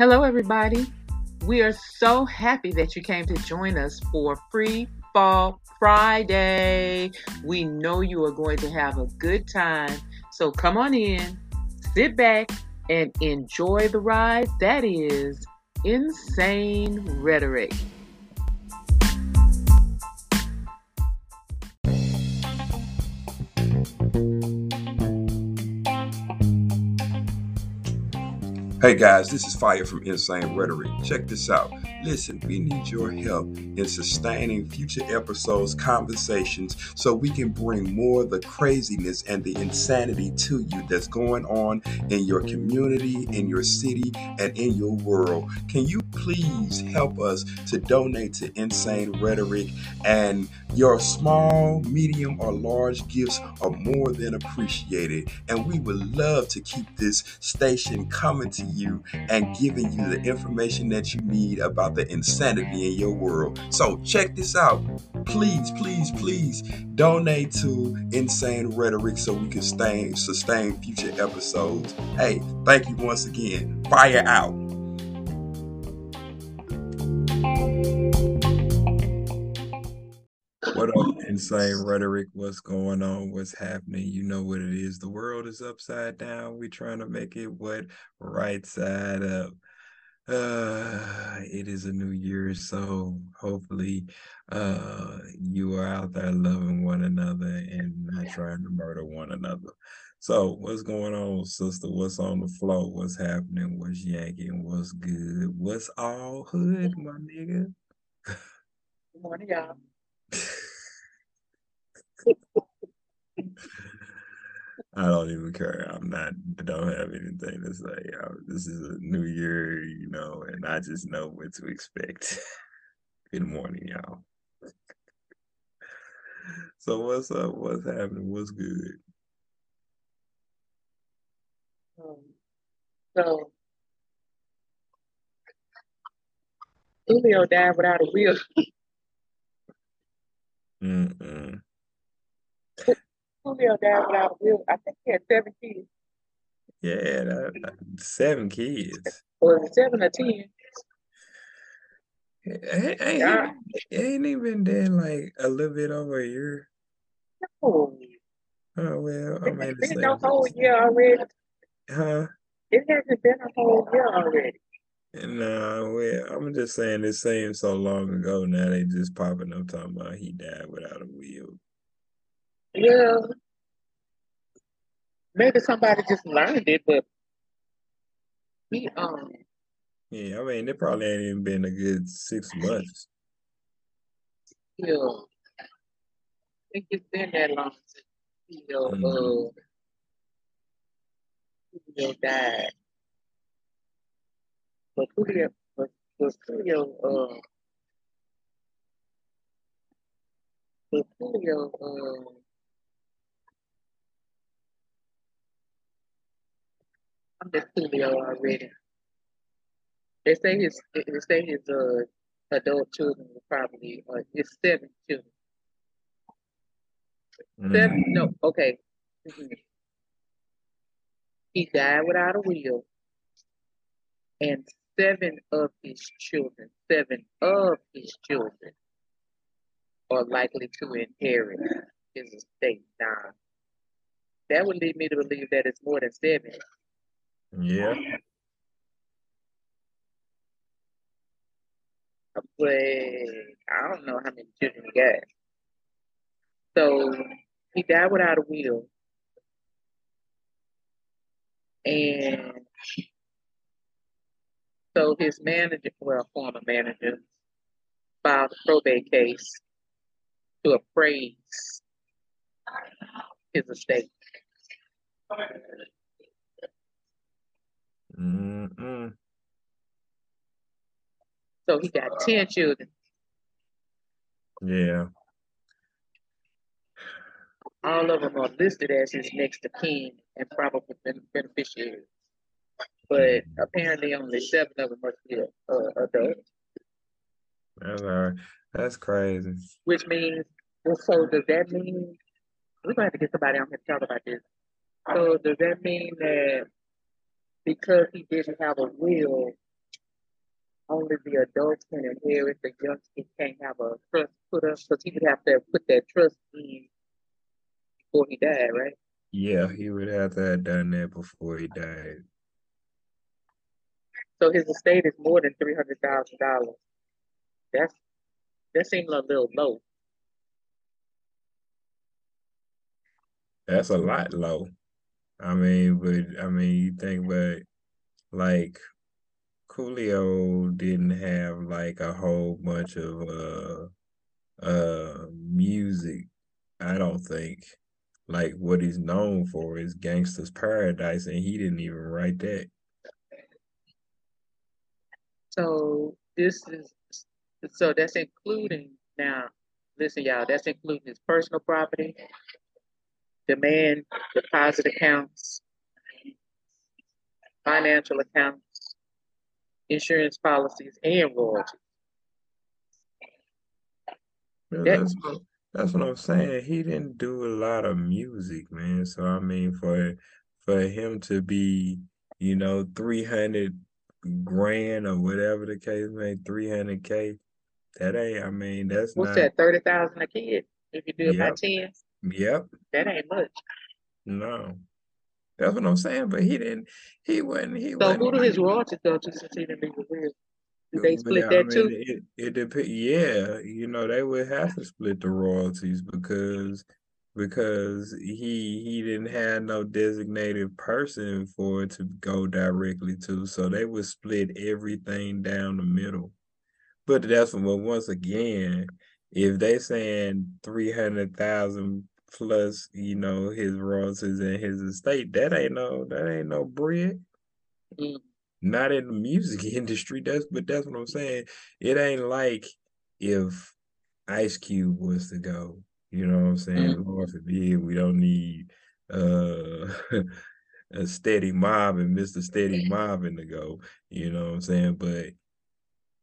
Hello, everybody. We are so happy that you came to join us for Free Fall Friday. We know you are going to have a good time. So come on in, sit back, and enjoy the ride that is Insane Rhetoric. Hey guys, this is Fire from Insane Rhetoric. Check this out. Listen, we need your help in sustaining future episodes, conversations, so we can bring more of the craziness and the insanity to you that's going on in your community, in your city, and in your world. Can you please help us to donate to Insane Rhetoric? And your small, medium, or large gifts are more than appreciated. And we would love to keep this station coming to you and giving you the information that you need about the insanity in your world. So check this out. Please, please, please donate to Insane Rhetoric so we can sustain future episodes. Hey, thank you once again. Fire out. What up, insane rhetoric? What's going on? What's happening? You know what it is. The world is upside down. We're trying to make it what right side up. Uh, it is a new year, so hopefully, uh, you are out there loving one another and not trying to murder one another. So, what's going on, sister? What's on the floor? What's happening? What's yanking? What's good? What's all hood, my nigga? Good morning, y'all. I don't even care. I'm not. I don't have anything to say. I, this is a new year, you know, and I just know what to expect. Good morning, y'all. so what's up? What's happening? What's good? Um, so, Coolio died without a will. Mm-mm. Coolio died without a will. I think he had seven kids. Yeah, that, seven kids. Or seven or ten. Ain't, ain't, Yeah. ain't he been dead like a little bit over a year? Oh, Oh well, I it mean, has been a whole year already. huh? It hasn't been a whole year already. No, well, I'm just saying this seems so long ago now. They just popping up talking about he died without a will. Well, maybe somebody just learned it, but he um Yeah, I mean, it probably ain't even been a good six months. yeah, I think it's been that long since Coolio Mm. uh Coolio died. But Coolio but, but Coolio uh but Coolio uh I miss Coolio already. They say his they say his uh adult children were probably uh his seven children. Seven Mm. no, okay. Mhm. He died without a will, and seven of his children, seven of his children are likely to inherit his estate. Now, that would lead me to believe that it's more than seven. Yeah. But I don't know how many children he got. So he died without a will. And so his manager, well, former manager, filed a probate case to appraise his estate. Mm-mm. So he got uh, 10 children. Yeah. All of them are listed as his next of kin and probable ben- beneficiaries. But mm-hmm. apparently only seven of them must be uh, adults, That's all right. That's crazy. which means, well, so does that mean, we're going to have to get somebody on here to talk about this. So does that mean that because he didn't have a will, only the adults can inherit. The youngsters can't have a trust put up because he would have to put that trust in before he died, right? Yeah, he would have to have done that before he died. So his estate is more than three hundred thousand dollars. That's that seems a little low. That's a lot low. I mean, but I mean, you think about like Coolio didn't have like a whole bunch of uh uh music. I don't think like what he's known for is Gangsta's Paradise, and he didn't even write that. So this is so that's including now. Listen, y'all, that's including his personal property, demand deposit accounts, financial accounts, insurance policies, and royalties. Well, that's what, that's what I'm saying. He didn't do a lot of music, man. So I mean, for for him to be, you know, three hundred grand or whatever the case may, three hundred k, that ain't. I mean, that's What's not. that? Thirty thousand a kid. If you do it by Yep. ten, Yep. that ain't much. No. That's what I'm saying. But he didn't. He wasn't. He So wasn't. who do his royalties go to since he didn't leave the? Do they split I that mean, too? it it depends. Yeah, you know, they would have to split the royalties because because he he didn't have no designated person for it to go directly to, so they would split everything down the middle. But that's what once again, if they saying three hundred thousand plus, you know, his royalties and his estate, that ain't no that ain't no bread Mm. not in the music industry. That's but that's what I'm saying. It ain't like if Ice Cube was to go. You know what I'm saying? Mm. Lord forbid we don't need uh a steady mob and Mr. Steady Mobbing to go. You know what I'm saying? But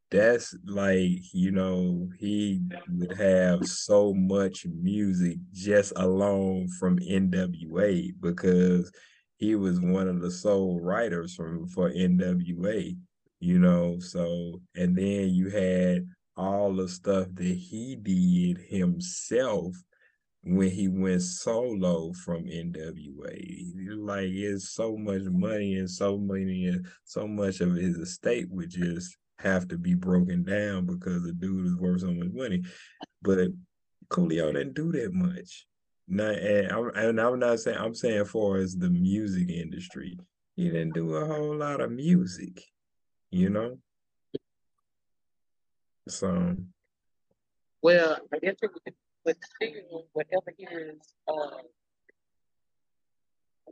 that's like, you know, he would have so much music just alone from NWA because he was one of the sole writers from for NWA, you know. So and then you had all the stuff that he did himself when he went solo from NWA. Like it's so much money and so many and so much of his estate would just have to be broken down because the dude is worth so much money. But Coolio didn't do that much. Not, and, I'm, and I'm not saying I'm saying for as the music industry, he didn't do a whole lot of music, you know. So Well, I guess but still, whatever his uh,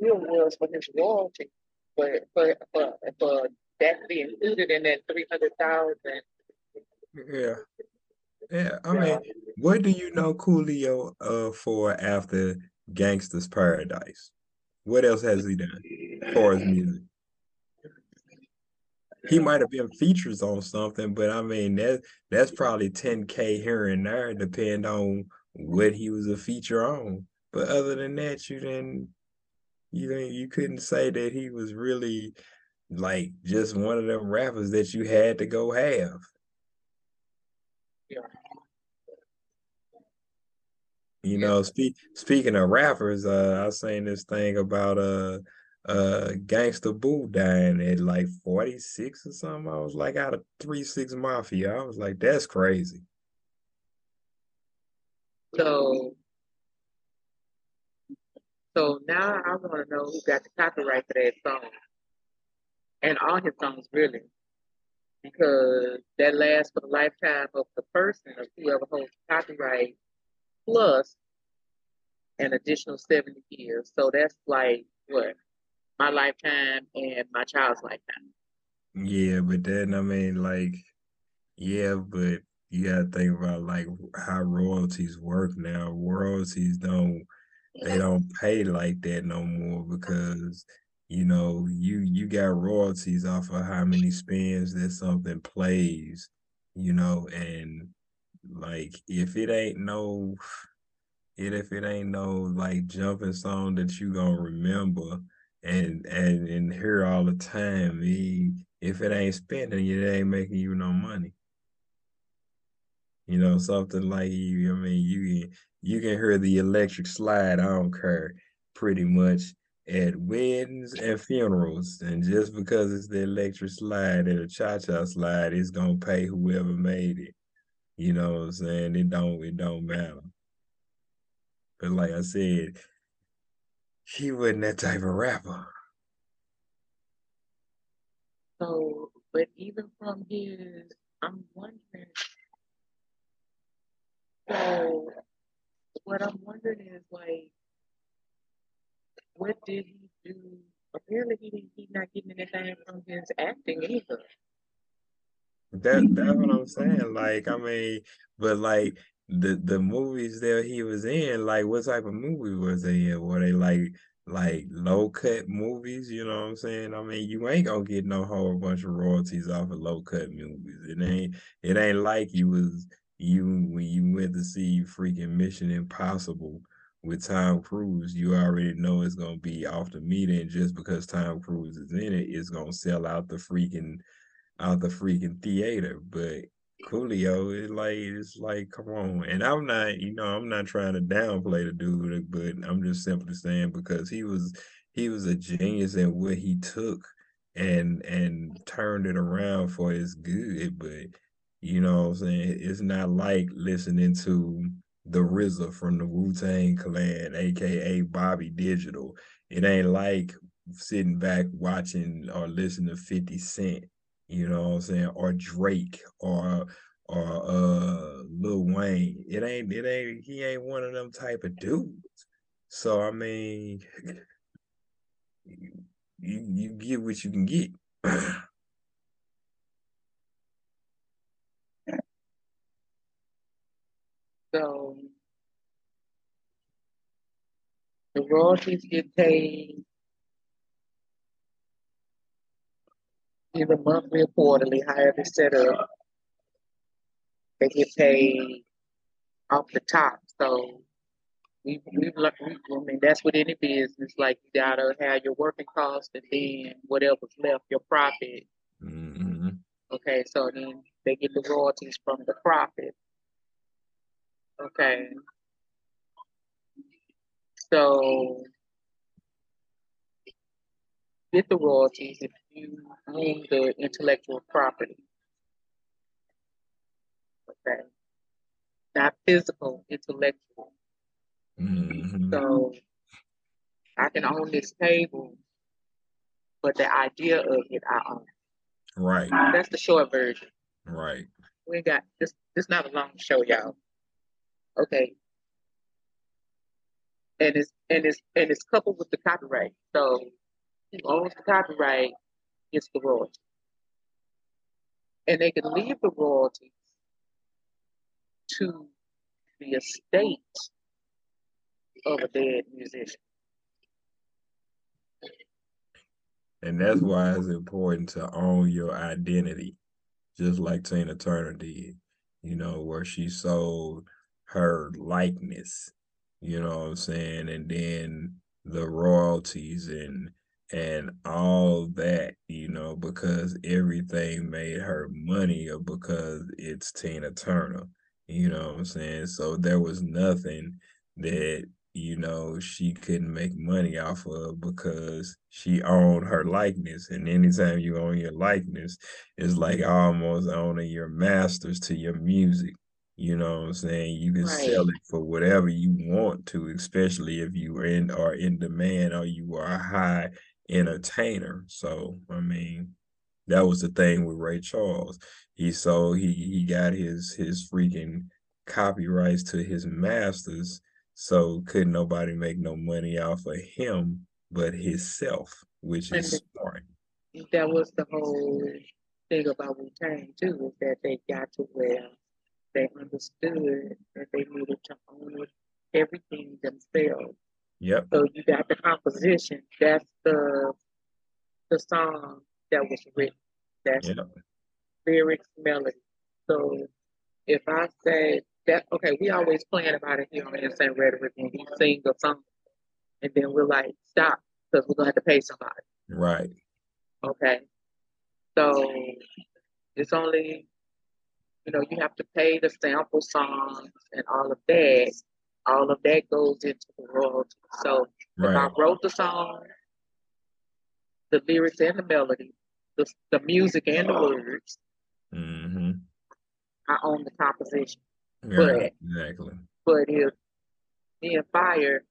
will was for his royalty, for for for, for that to be included in that three hundred thousand. yeah, yeah. I mean, what do you know Coolio uh for after Gangsta's Paradise? What else has he done for his music? He might have been features on something, but I mean that that's probably 10k here and there, depend on what he was a feature on. But other than that, you didn't you didn't you couldn't say that he was really like just one of them rappers that you had to go have. Yeah. You know, speak speaking of rappers, uh, I seen this thing about uh uh Gangsta Boo dying at like 46 or something. I was like out of three six mafia. I was like, that's crazy. So, so now I want to know who got the copyright for that song, and all his songs really, because that lasts for the lifetime of the person of whoever holds the copyright, plus an additional seventy years. So that's like what my lifetime and my child's lifetime. Yeah, but then I mean like yeah, but you gotta think about like how royalties work now. Royalties don't they don't pay like that no more because you know you you got royalties off of how many spins that something plays, you know, and like if it ain't no it if it ain't no like jumping song that you gonna remember and and and hear all the time, it, if it ain't spending, it ain't making you no money. You know, something like you. I mean, you can you can hear the electric slide. I don't care, pretty much at weddings and funerals. And just because it's the electric slide and a cha cha slide, it's gonna pay whoever made it. You know what I'm saying? It don't it don't matter. But like I said, he wasn't that type of rapper. So, but even from his, I'm wondering. So, what I'm wondering is like, what did he do? Apparently, he he's not getting anything from his acting either. That that's what I'm saying. Like, I mean, but like the the movies that he was in, like what type of movie was they in? Were they like like low cut movies? You know what I'm saying? I mean, you ain't gonna get no whole bunch of royalties off of low cut movies. It ain't it ain't like you was you when you went to see freaking Mission Impossible with Tom Cruise, you already know it's gonna be off the meter, and just because Tom Cruise is in it, it's gonna sell out the freaking out the freaking theater. But Coolio, it like it's like, come on. And I'm not, you know, I'm not trying to downplay the dude, but I'm just simply saying because he was he was a genius in what he took and and turned it around for his good. But you know what I'm saying? It's not like listening to the RZA from the Wu Tang Clan, aka Bobby Digital. It ain't like sitting back watching or listening to 50 Cent you know what I'm saying, or Drake or or uh Lil Wayne. It ain't it ain't he ain't one of them type of dudes. So I mean you you get what you can get. so the royalties get paid either monthly or quarterly, however it's set up. They get paid off the top. So we we've learned, we, I mean that's with any business. Like you gotta have your working costs and then whatever's left, your profit. Mm-hmm. Okay, so then they get the royalties from the profit. Okay. So get the royalties if you own the intellectual property. Okay. Not physical, intellectual. Mm-hmm. So I can own this table, but the idea of it I own. Right. That's the short version. Right. We got this this not a long show, y'all. Okay. And it's and it's and it's coupled with the copyright. So who owns the copyright gets the royalty. And they can leave the royalties to the estate of a dead musician. And that's why it's important to own your identity, just like Tina Turner did, you know, where she sold her likeness, you know what I'm saying? And then the royalties and and all that, you know, because everything made her money or because it's Tina Turner, you know what I'm saying? So there was nothing that, you know, she couldn't make money off of because she owned her likeness. And anytime you own your likeness, it's like almost owning your masters to your music. You know what I'm saying? You can Right. sell it for whatever you want to, especially if you are in are in demand or you are a high entertainer. So I mean, that was the thing with Ray Charles. He sold he he got his his freaking copyrights to his masters, so couldn't nobody make no money off of him but himself, which is And smart. that was the whole thing about Wu Tang too, is that they got to where they understood that they needed to own everything themselves. Yep. So you got the composition. That's the the song that was written. That's Yep. lyrics, melody. So if I say that, okay, we always plan about it here on Insane Rhetoric when we sing a song, and then we're like, stop, because we're gonna have to pay somebody. Right. Okay. So it's only, you know, you have to pay the sample songs and all of that. All of that goes into the royalty. So if I wrote the song, the lyrics and the melody, the, the music and the words, Mm-hmm. I own the composition. Right. Exactly. But if me and Fire,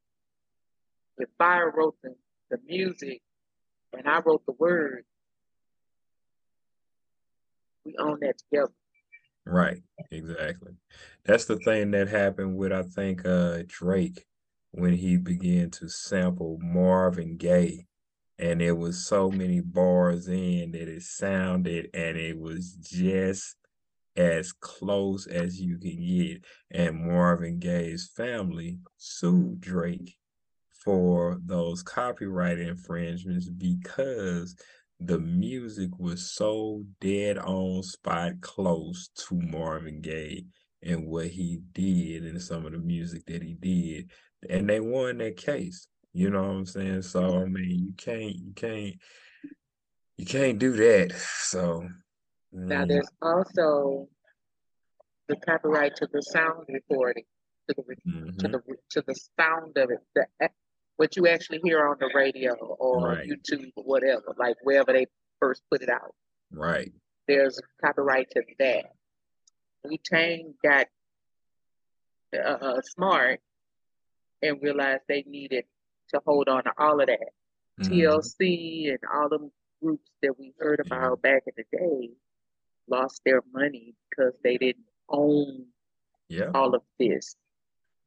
if Fire wrote the, the music and I wrote the words, we own that together. Right, exactly. That's the thing that happened with I think uh Drake when he began to sample Marvin Gaye and it was so many bars in that it sounded and it was just as close as you can get and Marvin Gaye's family sued Drake for those copyright infringements because the music was so dead on spot close to Marvin Gaye and what he did and some of the music that he did. And they won that case. You know what I'm saying? So I mean you can't you can't you can't do that. So Now yeah, there's also the copyright to the sound recording, to the re- to mm-hmm. the to the sound of it, the what you actually hear on the radio or Right. YouTube or whatever, like wherever they first put it out. right. There's copyright to that. Wu Tang got uh, smart and realized they needed to hold on to all of that. mhm, TLC and all them groups that we heard Yeah. about back in the day lost their money because they didn't own Yeah, all of this.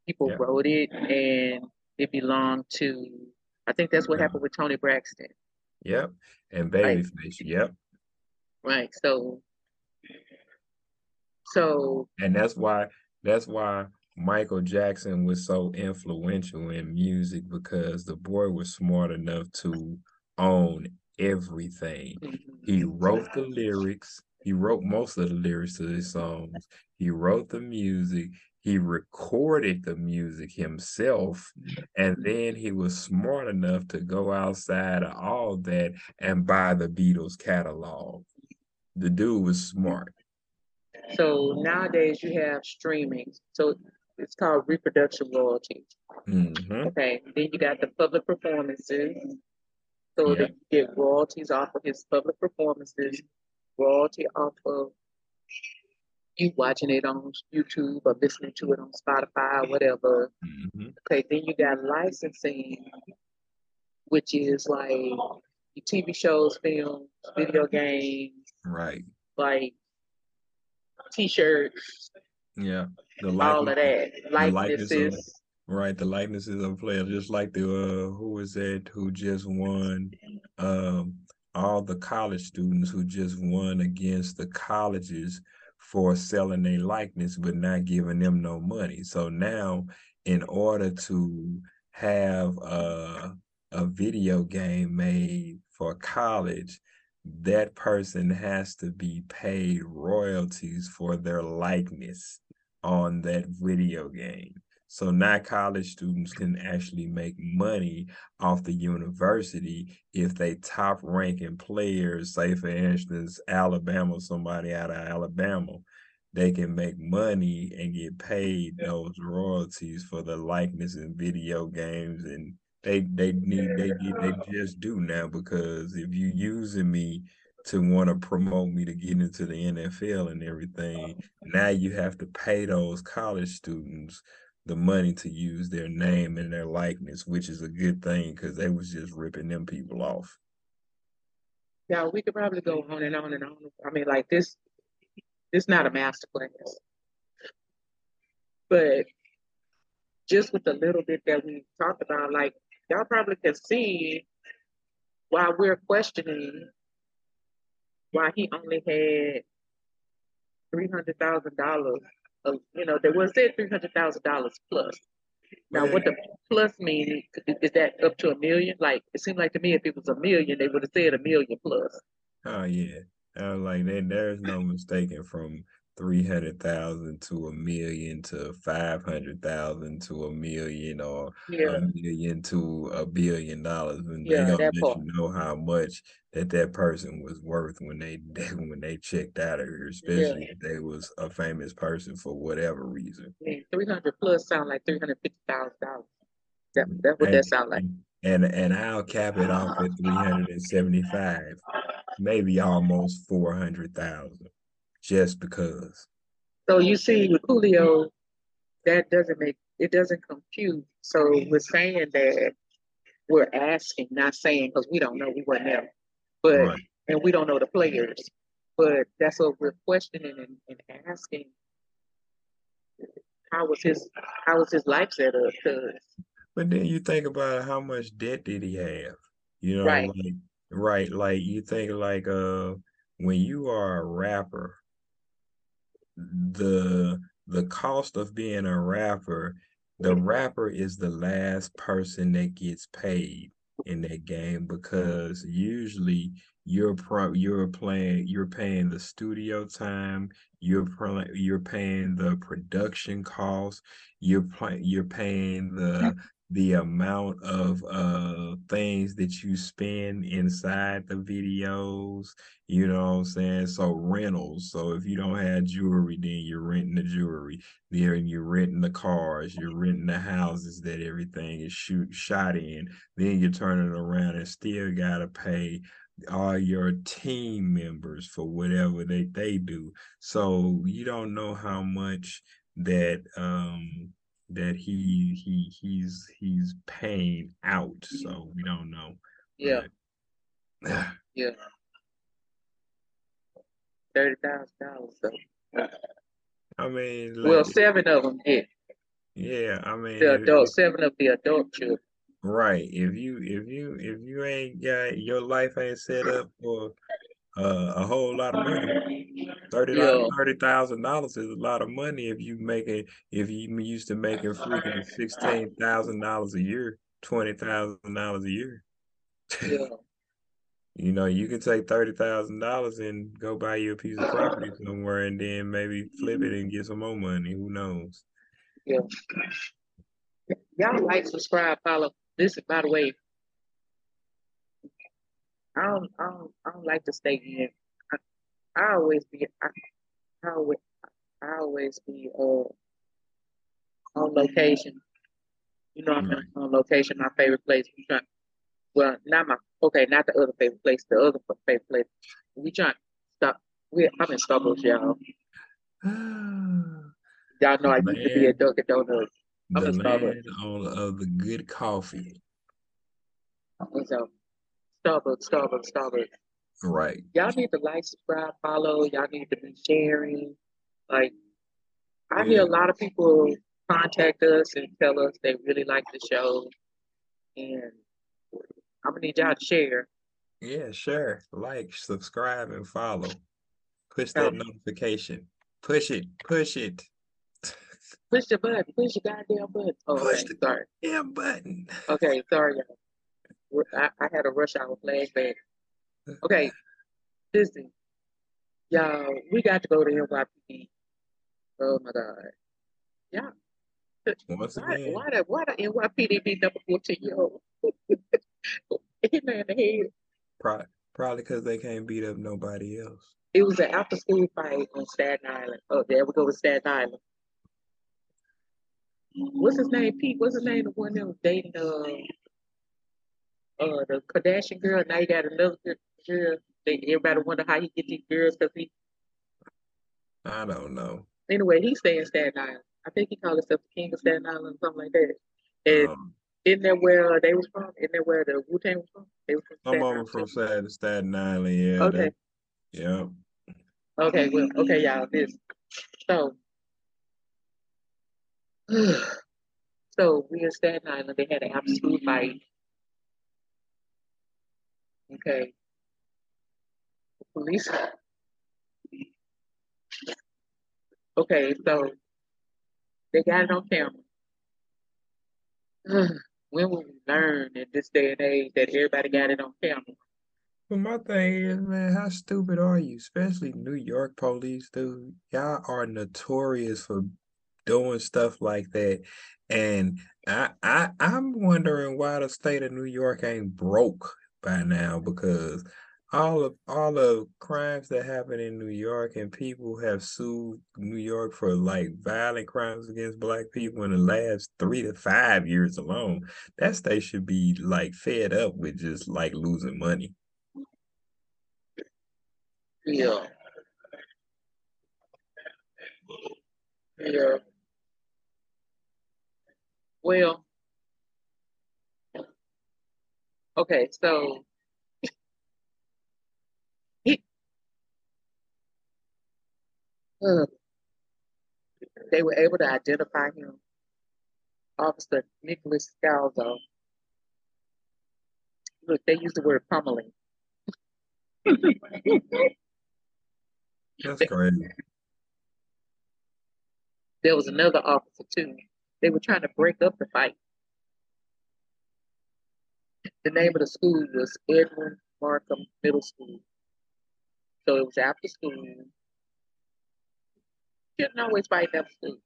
People Yeah. wrote it and it belonged to, I think that's what Yeah. happened mm-hmm. with Toni Braxton, yep. And. Babyface, yep. right? So, so And that's why that's why Michael Jackson was so influential in music because the boy was smart enough to own everything. Mm-hmm. He wrote the lyrics. He wrote most of the lyrics to his songs. He wrote the music. He recorded the music himself. And then he was smart enough to go outside of all that and buy the Beatles catalog. The dude was smart. so nowadays you have streaming. So it's called reproduction royalties. Mhm. Okay, then you got the public performances. So Yeah. they get royalties off of his public performances, royalty off of you watching it on YouTube or listening to it on Spotify or whatever. Mhm. Okay, then you got licensing, which is like TV shows, films, video games, Right. like T-shirts, Yeah. The all of likeness, that, likeness of- likenesses. right, the likenesses of players, just like the uh who was that who just won um all the college students who just won against the colleges for selling their likeness but not giving them no money. So now in order to have a a video game made for college, that person has to be paid royalties for their likeness on that video game. So now college students can actually make money off the university if they top ranking players, say for instance, Alabama, somebody out of Alabama, they can make money and get paid those royalties for the likeness in video games and they they need they they just do now because if you using me to want to promote me to get into the NFL and everything, uh-huh. now you have to pay those college students the money to use their name and their likeness, which is a good thing because they was just ripping them people off. Yeah, we could probably go on and on and on. I mean, like this, this not a master class, but just with the little bit that we talked about, like y'all probably can see why we're questioning why he only had three hundred thousand dollars. You know, there was said three hundred thousand dollars plus. Now, what the plus mean is that up to a million? Like it seemed like to me, if it was a million, they would have said a million plus. Oh yeah. I was like, there, there's no mistaking from three hundred thousand to a million to five hundred thousand to a million or Yeah, a million to a billion dollars, and they yeah, gonna that let you know how much that that person was worth when they when they checked out of here, Yeah, especially if they was a famous person for whatever reason. Three hundred plus sound like three hundred fifty thousand dollars. That mm, that's what And that sound like. and and I'll cap it off at three hundred and seventy five, maybe almost four hundred thousand, just because. So you see with Coolio, that doesn't make it doesn't compute. So we're saying that we're asking, not saying because we don't know we weren't there, but Right. and we don't know the players. But that's what we're questioning and, and asking. How was his how was his life set up? 'Cause- But then you think about how much debt did he have? You know, Right. like right, like you think like uh when you are a rapper, the the cost of being a rapper, the rapper is the last person that gets paid in that game because usually you're pro you're playing you're paying the studio time, you're pro you're paying the production costs, you're playing you're paying the the amount of uh things that you spend inside the videos, you know what I'm saying? So rentals. So if you don't have jewelry, then you're renting the jewelry. Then you're renting the cars, you're renting the houses that everything is shoot shot in. Then you're turning around and still gotta pay all your team members for whatever they, they do. So you don't know how much that um that he he he's he's paying out. So we don't know. yeah, But yeah, thirty thousand dollars. So I mean well, seven of them did. yeah, I mean The if- adult, seven of the adult children. Right. If you if you if you ain't got your life ain't set up for uh, a whole lot of money, thirty thirty thousand dollars is a lot of money if you making if you used to making freaking sixteen thousand dollars a year, twenty thousand dollars a year. Yeah, You know, you can take thirty thousand dollars and go buy you a piece of property somewhere and then maybe flip it and get some more money. Who knows? yeah. Y'all like, subscribe, follow. This, by the way, I don't, I don't, I don't like to stay in. I, I always be, I, I always, I always be uh on location. You know, I'm Right. on location. My favorite place. We trying, well, not my okay, not the other favorite place. The other favorite place. We trying stop. We, I'm in Starbucks, y'all. Y'all know I used to be at Dunkin' Donuts. I'm the in Starbucks. on, of the good coffee. So, Starbucks, Starbucks, Starbucks. Right. Y'all need to like, subscribe, follow. Y'all need to be sharing. Like, I hear a lot of people contact us and tell us they really like the show, and I'm gonna need y'all to share. Yeah, sure. Like, subscribe, and follow. Push that notification. Push it. Push it. Push the button. Push the goddamn button. Oh, Push okay, the- sorry. Yeah, button. Okay, sorry, y'all. I, I had a rush hour flashback. Okay, listen, y'all. We got to go to NYPD. Oh my God. Yeah. Once Why, again, why the why the NYPD be number fourteen year old? In the head. pro- probably because they can't beat up nobody else. It was an after school fight on Staten Island. Oh, there we go with Staten Island. What's his name? Pete. What's his name? Of the one that was dating uh uh the Kardashian girl. Now you got another girl. They, everybody wonder how he get these girls because he I don't know. anyway he stay in Staten Island. I think he called himself the King of Staten Island or something like that. And Um, isn't that where they was from? Isn't that where the Wu Tang was from? They was from Staten Island. from Staten, Staten Island. Yeah. Okay. That, yeah. Okay, well, okay, y'all. This so, so we in Staten Island. They had an after school fight. Okay. Police. Okay, so they got it on camera. when will we learn in this day and age that everybody got it on camera? But my thing is, man, how stupid are you? Especially New York police, dude. Y'all are notorious for doing stuff like that. And I, I I'm wondering why the state of New York ain't broke by now because all of all the crimes that happen in New York and people have sued New York for like violent crimes against black people in the last three to five years alone. That state should be like fed up with just like losing money. Yeah. Yeah. Well, okay, so he, uh, they were able to identify him, Officer Nicholas Scalzo. Look, they used the word pummeling. That's crazy. There was another officer too. They were trying to break up the fight. The name of the school was Edwin Markham Middle School. So it was after school. Couldn't always fight after school.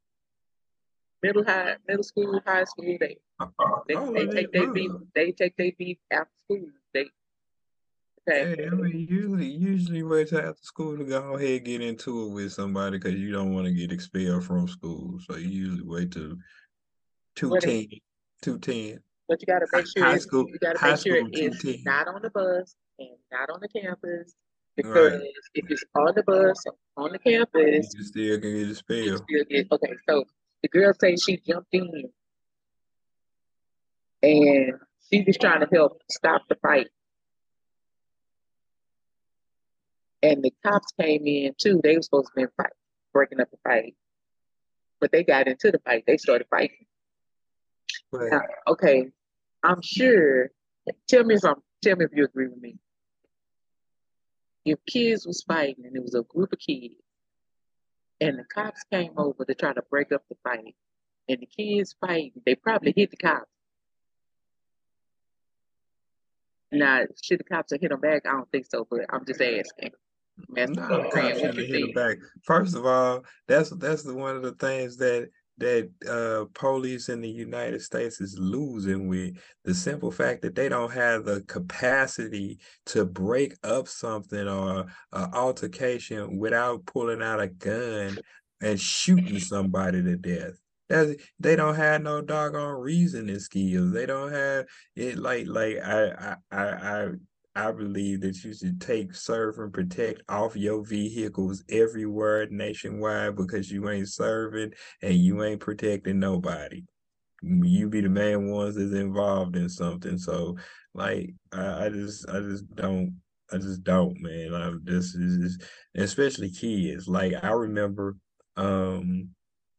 Middle high, middle school, high school, they they, Oh, they well, take they- their beef. They take their beef after school. They okay. Hey, I mean, usually, usually wait till after school to go ahead and get into it with somebody because you don't want to get expelled from school. So you usually wait till two ten, two ten. But you got to make sure High it's, school- you got to make sure it's 210. not on the bus and not on the campus because if it's on the bus on the campus, can still can get you expelled. still get okay. So the girl says she jumped in and she was trying to help stop the fight, and the cops came in too. They were supposed to be fight, breaking up the fight, but they got into the fight. They started fighting. But Now, okay, I'm sure. Tell me if I'm. Tell me if you agree with me. If kids was fighting and it was a group of kids, and the cops came over to try to break up the fight, and the kids fighting, they probably hit the cops. Now, should the cops have hit them back? I don't think so, but I'm just asking. I'm no, for the a cops friend. What shouldn't you have hit think? back. First of all, that's that's the one of the things that that uh police in the United States is losing with the simple fact that they don't have the capacity to break up something or an altercation without pulling out a gun and shooting somebody to death. That's, they don't have no doggone reasoning skills. They don't have it like like I I I I believe that you should take serve and protect off your vehicles everywhere nationwide because you ain't serving and you ain't protecting nobody. You be the main ones that's involved in something. So like I, I just I just don't I just don't man. Like this is especially kids. Like I remember um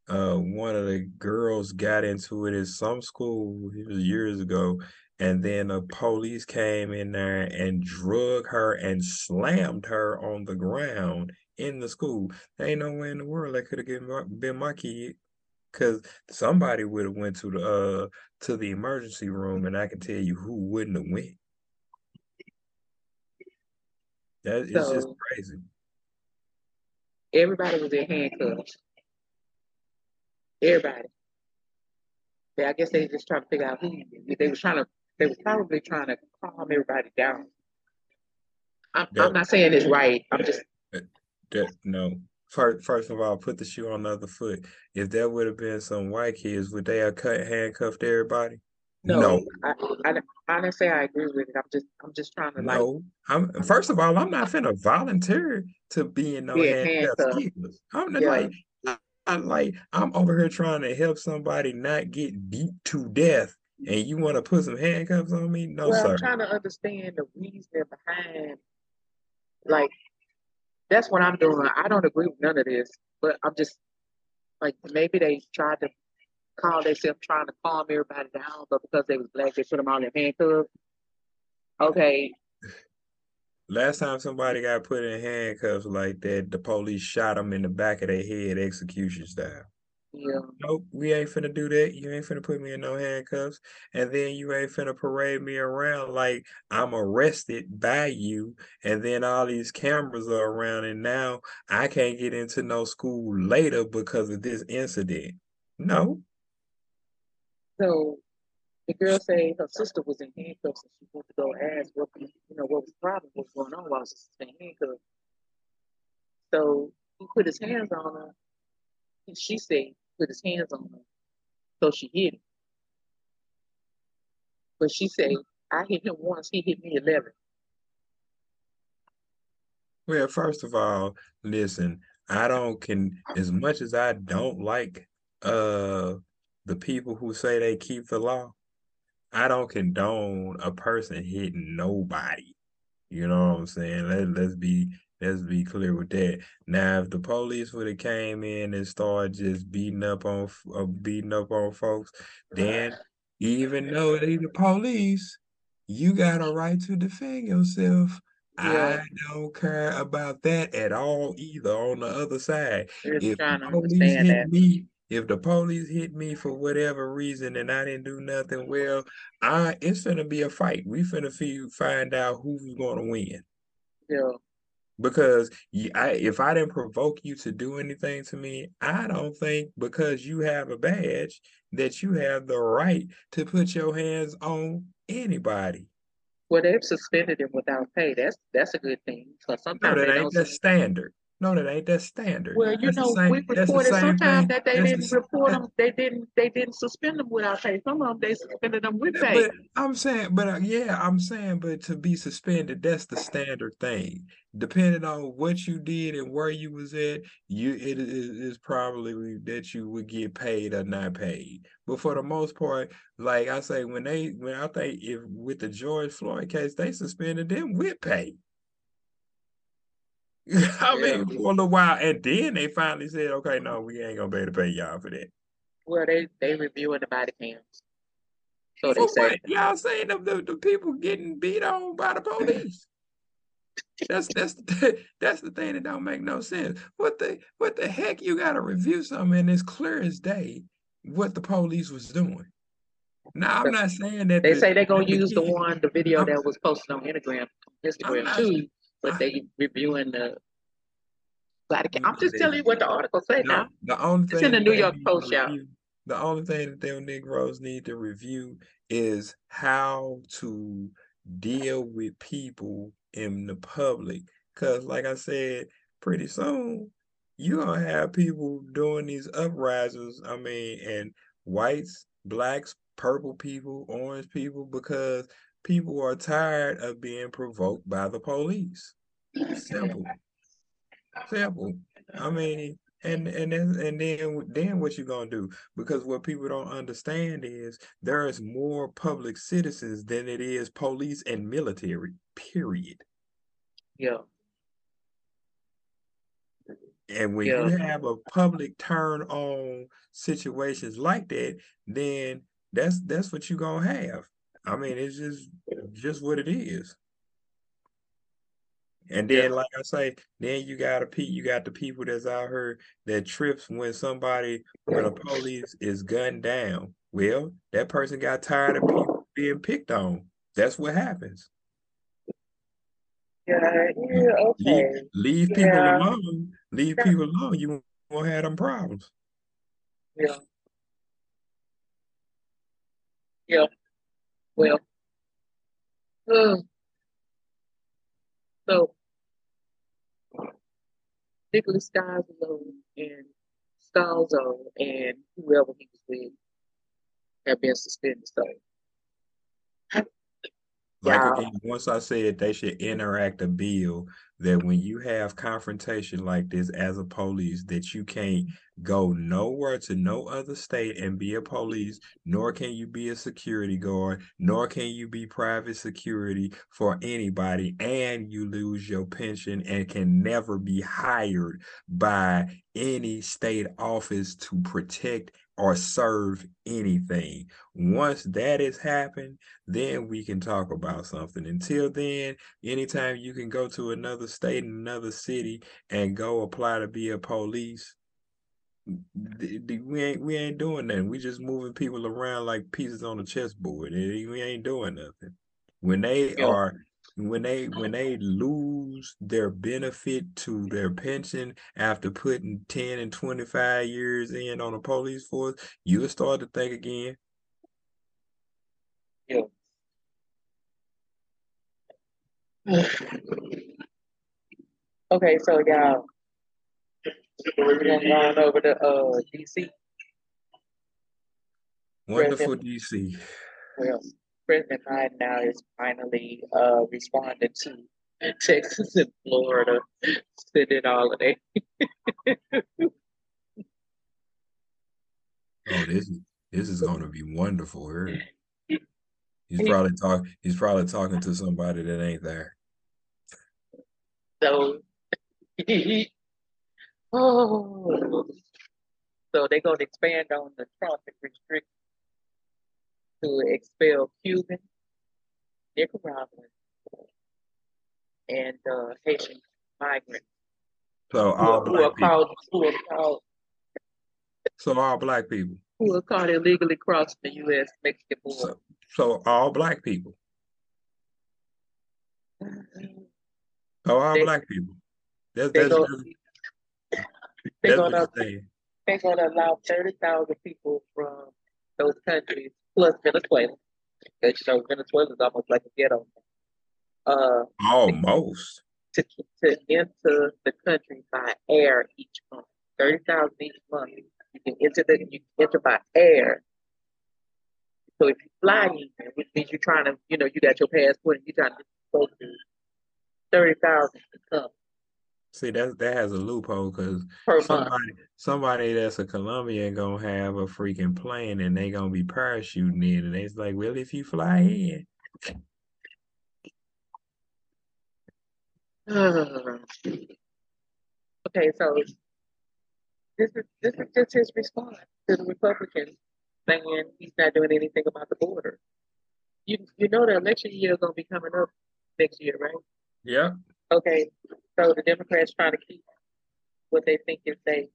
uh one of the girls got into it at some school it was years ago and then the police came in there and drug her and slammed her on the ground in the school there ain't no way in the world that could have been my, been my kid because somebody would have went to the uh to the emergency room and i can tell you who wouldn't have went that it's just crazy everybody was in handcuffs. Everybody. Yeah, I guess they just trying to figure out who they was trying to. They were probably trying to calm everybody down. I'm, Yeah. I'm not saying it's right. I'm just that no first first of all put the shoe on the other foot if there would have been some white kids would they have cut handcuffed everybody no. I, I I didn't say I agree with it. I'm just I'm just trying to like No, I'm first of all, I'm not finna volunteer to be in no Be in handcuffs. handcuffs. I'm not Yeah. like I- I'm like I'm over here trying to help somebody not get beat to death, and you want to put some handcuffs on me? No, well, sir. I'm trying to understand the reason behind like that's what I'm doing. I don't agree with none of this, but I'm just like maybe they tried to call themselves trying to calm everybody down, but because they was black, they put them all in handcuffs. Okay, Last time somebody got put in handcuffs like that, the police shot them in the back of their head, execution style. Yeah. Nope, we ain't finna do that. You ain't finna put me in no handcuffs. And then you ain't finna parade me around like I'm arrested by you. And then all these cameras are around, and now I can't get into no school later because of this incident. No. So the girl said her sister was in handcuffs and she went to go ask what you know what was the problem, what was going on while sister was in handcuffs. So he put his hands on her, and she said put his hands on her. So she hit him. But she said, I hit him once, he hit me 11. Well, first of all, listen, I don't can as much as I don't like uh the people who say they keep the law, I don't condone a person hitting nobody. You know what I'm saying? Let, let's be let's be clear with that. Now, if the police would have came in and started just beating up on uh, beating up on folks, then even though they the police, you got a right to defend yourself. Yeah. I don't care about that at all either on the other side. Just If the police hit that. me, if the police hit me for whatever reason and I didn't do nothing, well, I it's gonna be a fight. We finna fi- find out who's gonna win. Yeah. Because I, if I didn't provoke you to do anything to me, I don't think because you have a badge that you have the right to put your hands on anybody. Well, they've suspended him without pay. That's that's a good thing. So No, that ain't that standard. No, that ain't that standard. Well, you That's the know, same- we that's the reported same sometimes thing- that they that's the didn't s- report that- them. They didn't. They didn't suspend them without pay. Some of them they suspended them with pay. But I'm saying, but uh, yeah, I'm saying, but to be suspended, that's the standard thing. Depending on what you did and where you was at, you it is is probably that you would get paid or not paid. But for the most part, like I say, when they when I think if with the George Floyd case, they suspended them with pay. I mean, Yeah. for a little while, and then they finally said, "Okay, no, we ain't gonna be able to pay y'all for that." Well, they they reviewing the body cams. So they For say what? Y'all saying the, the, the people getting beat on by the police. That's that's the, that's the thing that don't make no sense. What the what the heck you gotta review something and it's clear as day what the police was doing. Now I'm not saying that they the- say they're gonna the use the one the video I'm- that was posted on Instagram Instagram not- too, but they reviewing the body. I'm just telling you what the article say No, now. the only It's thing in the New York Post, y'all. The only thing that them Negroes need to review is how to deal with people in the public. Cause like I said, pretty soon you're gonna have people doing these uprisings. I mean, and whites, blacks, purple people, orange people, because people are tired of being provoked by the police. Simple. Simple. I mean, and and then and then then what you gonna do? Because what people don't understand is there is more public citizens than it is police and military. Period. Yeah. And when Yeah. you have a public turn on situations like that, then that's that's what you're gonna have. I mean, it's just just what it is. And then, Yeah. like I say, then you got a pe you got the people that's out here that trips when somebody when a police is gunned down. Well, that person got tired of people being picked on. That's what happens. Yeah, yeah, Leave, okay. leave people Yeah. alone. Leave people alone. You won't have them problems. Yeah. Yeah. Well. uh, so Nicholas Scalzo and Scalzo and whoever he was with have been suspended. So Like Yeah. again, once I said they should interact a bill that when you have confrontation like this as a police, that you can't go nowhere to no other state and be a police, nor can you be a security guard, nor can you be private security for anybody, and you lose your pension and can never be hired by any state office to protect or serve anything. Once that has happened, then we can talk about something. Until then, anytime you can go to another state another city and go apply to be a police, we ain't we ain't doing nothing. We just moving people around like pieces on a chessboard. We ain't doing nothing. When they are when they when they lose their benefit to their pension after putting 10 and 25 years in on a police force, you'll start to think again. Yeah. okay, so y'all we're gonna go over to uh DC. Wonderful President, DC. Well, President Biden now is finally uh responding to Texas and Florida sending holiday. oh, this is this is gonna be wonderful. Here. He's probably talk he's probably talking to somebody that ain't there. So Oh, so they're going to expand on the traffic restrictions to expel Cuban, Nicaraguan, and uh, Haitian migrants. So all who, black who are called who are called so all black people who are caught illegally crossing the U.S. Mexican border. So, so all black people. So all they, black people. That's, that's, go, they're gonna they're gonna allow thirty thousand people from those countries plus Venezuela. Because you know Venezuela is almost like a ghetto. Uh, almost to to enter the country by air each month. Thirty thousand each month. You can enter the you can enter by air. So if you fly in, which means you're trying to, you know, you got your passport and you're trying to go to thirty thousand to come. See that that has a loophole because somebody somebody that's a Colombian gonna have a freaking plane and they gonna be parachuting in and it's like, well, if you fly in. okay, so this is this is just his response to the Republicans saying he's not doing anything about the border. You you know the election year is gonna be coming up next year, right? Yeah. Okay, so the Democrats trying to keep what they think is safe.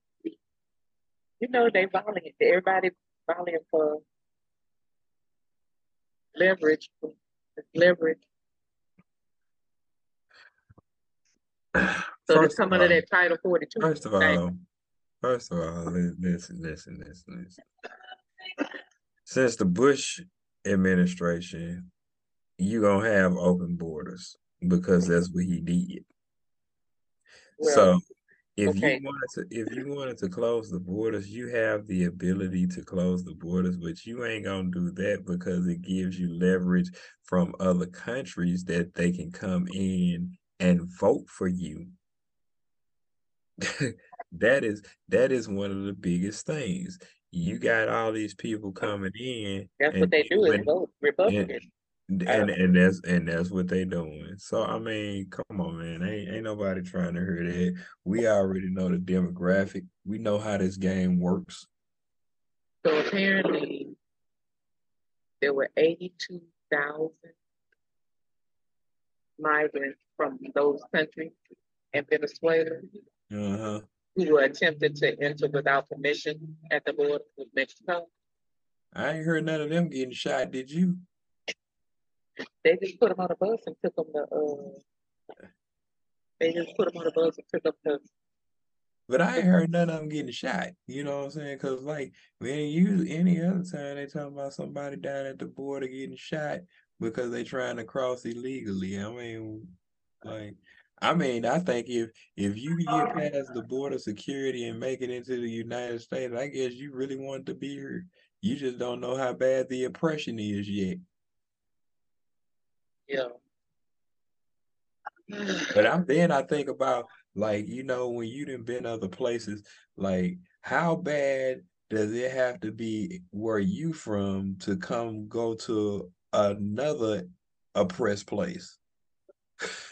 You know, they volleying. Everybody volleying for leverage. Leverage. So first coming to that Title 42. First of all, first of all, listen, listen, listen, listen. Since the Bush administration, you gonna have open borders because that's what he did. Well, so if okay. you wanted to if you wanted to close the borders, you have the ability to close the borders, but you ain't gonna do that because it gives you leverage from other countries that they can come in and vote for you. that is that is one of the biggest things. You got all these people coming in. That's what they do is vote Republican and and that's and that's what they doing. So I mean, come on, man, ain't ain't nobody trying to hear that. We already know the demographic. We know how this game works. So apparently, there were eighty-two thousand migrants from those countries and Venezuela uh-huh. who attempted to enter without permission at the border with Mexico. I ain't heard none of them getting shot. Did you? They just put them on a bus and took them to. Uh, they just put them on a bus and took them to. But I ain't heard none of them getting shot. You know what I'm saying? Because like when you any other time they talking about somebody down at the border getting shot because they trying to cross illegally. I mean, like. I mean, I think if if you get past the border security and make it into the United States, I guess you really want to be here. You just don't know how bad the oppression is yet. Yeah. But I'm then I think about like, you know, when you didn't been other places, like how bad does it have to be where you from to come go to another oppressed place?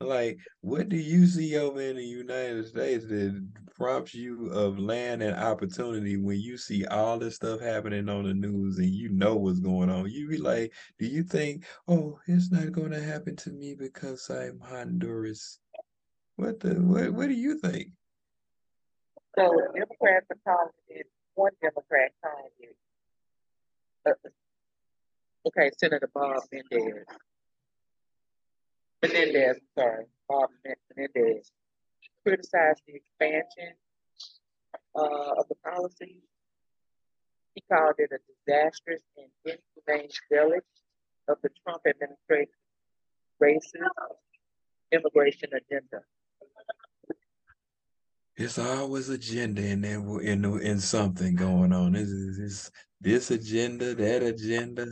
Like, what do you see over in the United States that prompts you of land and opportunity when you see all this stuff happening on the news and you know what's going on? You be like, do you think, oh, it's not going to happen to me because I'm Honduras? What the what? What do you think? So Democrats are calling it, one Democrat calling it, uh, okay, Senator Bob Mendez. Menendez, sorry, Bob Menendez, criticized the expansion uh, of the policy. He called it a disastrous and inhumane relic of the Trump administration racist immigration agenda. It's always agenda and in in in something going on. This is this agenda, that agenda.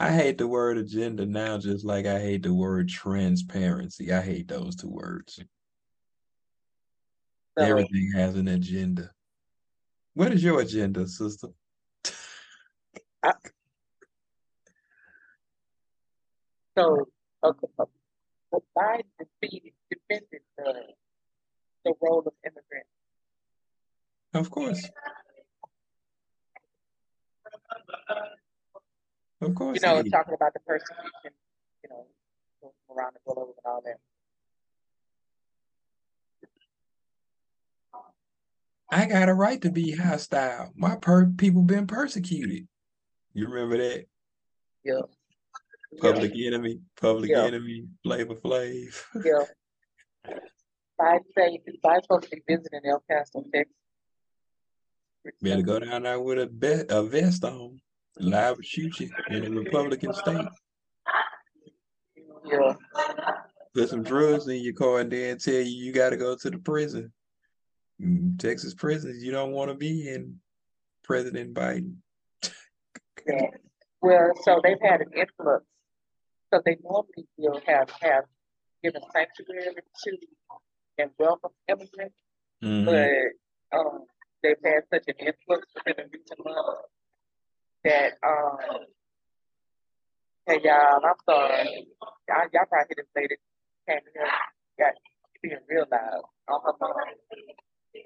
I hate the word agenda now, just like I hate the word transparency. I hate those two words. Everything has an agenda. What is your agenda, sister? I, so, okay, Biden defeated, defended the, the role of immigrants. Of course. Of course. You know, talking about the persecution, you know, around the globe and all that. I got a right to be hostile. My per people been persecuted. You remember that? Yeah. Public yeah. Enemy, Public yeah. Enemy, Flavor Flav. yeah. I'd say I'm supposed to be visiting El Paso, Texas. Better go down there with a, be- a vest on. Live shoot you in a Republican state. Yeah. Put some drugs in your car and then tell you you got to go to the prison. Mm, Texas prisons, you don't want to be in President Biden. yeah. Well, so they've had an influx. So they normally will have have given sanctuary to and welcome immigrants, mm-hmm. but um, they've had such an influx within the recent months that um, hey y'all, I'm sorry, y'all, y'all probably this lady came here, got being real loud on her phone.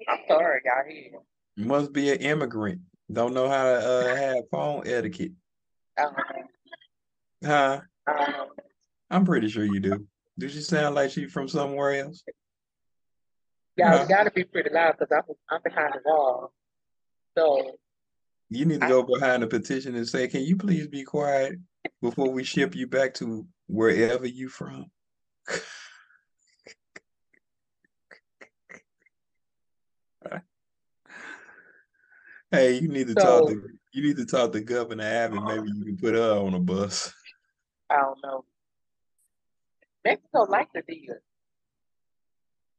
I'm sorry, y'all here. You must be an immigrant. Don't know how to uh, have phone etiquette. Um, huh? Um, I'm pretty sure you do. Do she sound like she from somewhere else? Yeah, huh? gotta be pretty loud because I'm I'm behind the wall. So you need to go behind the petition and say, "Can you please be quiet before we ship you back to wherever you from?" hey, you need to so, talk to you need to talk to Governor Abbott. Maybe you can put her on a bus. I don't know. Mexico likes the deal.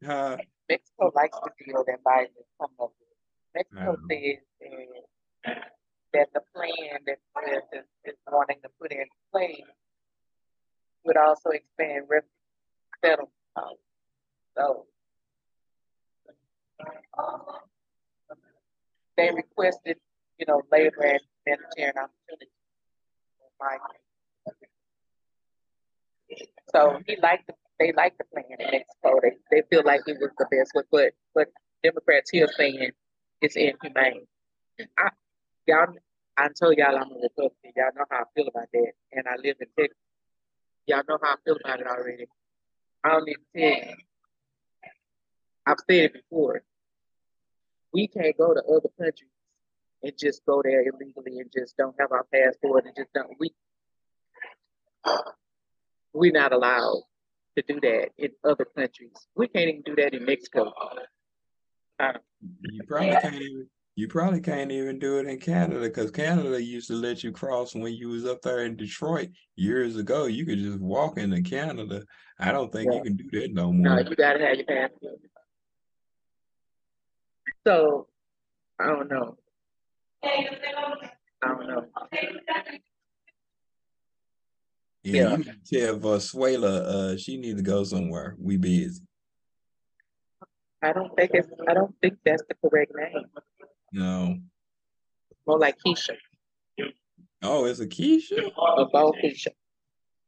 Huh? Mexico likes the deal that Biden is coming up with. Mexico says that the plan that the president is wanting to put in place would also expand refugee settlement. Um, so they requested, you know, labor and humanitarian opportunities. So he liked the, they liked the plan Mexico. They they feel like it was the best but but Democrats here saying it's inhumane. I, y'all, I told y'all I'm a Republican. Y'all know how I feel about that, and I live in Texas. Y'all know how I feel about it already. I don't need to tell you. I've said it before. We can't go to other countries and just go there illegally and just don't have our passport and just don't. We we're not allowed to do that in other countries. We can't even do that in Mexico. You probably can't even you probably can't even do it in Canada because Canada used to let you cross when you was up there in Detroit years ago. You could just walk into Canada. I don't think yeah. you can do that no more. No, you gotta have your passport. So I don't know. I don't know. Yeah, yeah. you can tell Venezuela uh she needs to go somewhere. We busy. I don't think it's I don't think that's the correct name. No. More like Keisha. Oh, it's a Keisha? A ball Keisha.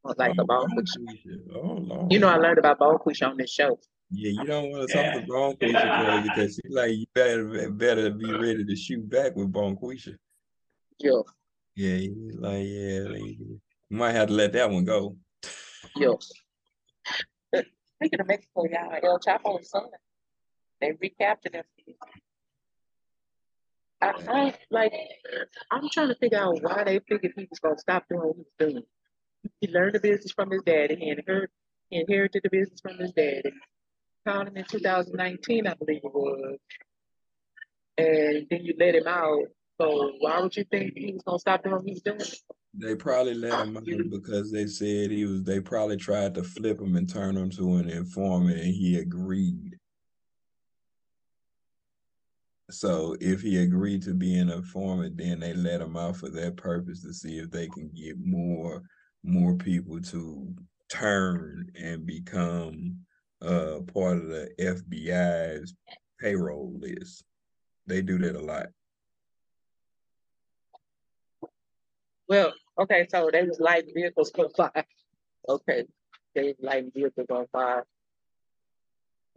More like oh, a ball Keisha. Oh, Lord. You know, I learned about ball Keisha on this show. Yeah, you don't want to talk to Bone Quisha crazy because she's like, you better better be ready to shoot back with Bone Quisha. Yeah. Yeah, he's like, yeah, like, you might have to let that one go. Yeah. Speaking of Mexico, y'all, El Chapo's son, they recaptured him. I, I like I'm trying to figure out why they figured he was gonna stop doing what he was doing. He learned the business from his daddy. He inherited, he inherited the business from his daddy. Found him in 2019, I believe it was. And then you let him out. So why would you think he was gonna stop doing what he was doing? They probably let him out because they said he was. They probably tried to flip him and turn him to an informant, and he agreed. So if he agreed to be an informant, then they let him out for that purpose to see if they can get more more people to turn and become uh part of the FBI's payroll list. They do that a lot. Well, okay, so they was lighting vehicles on fire. Okay, they was lighting vehicles on fire.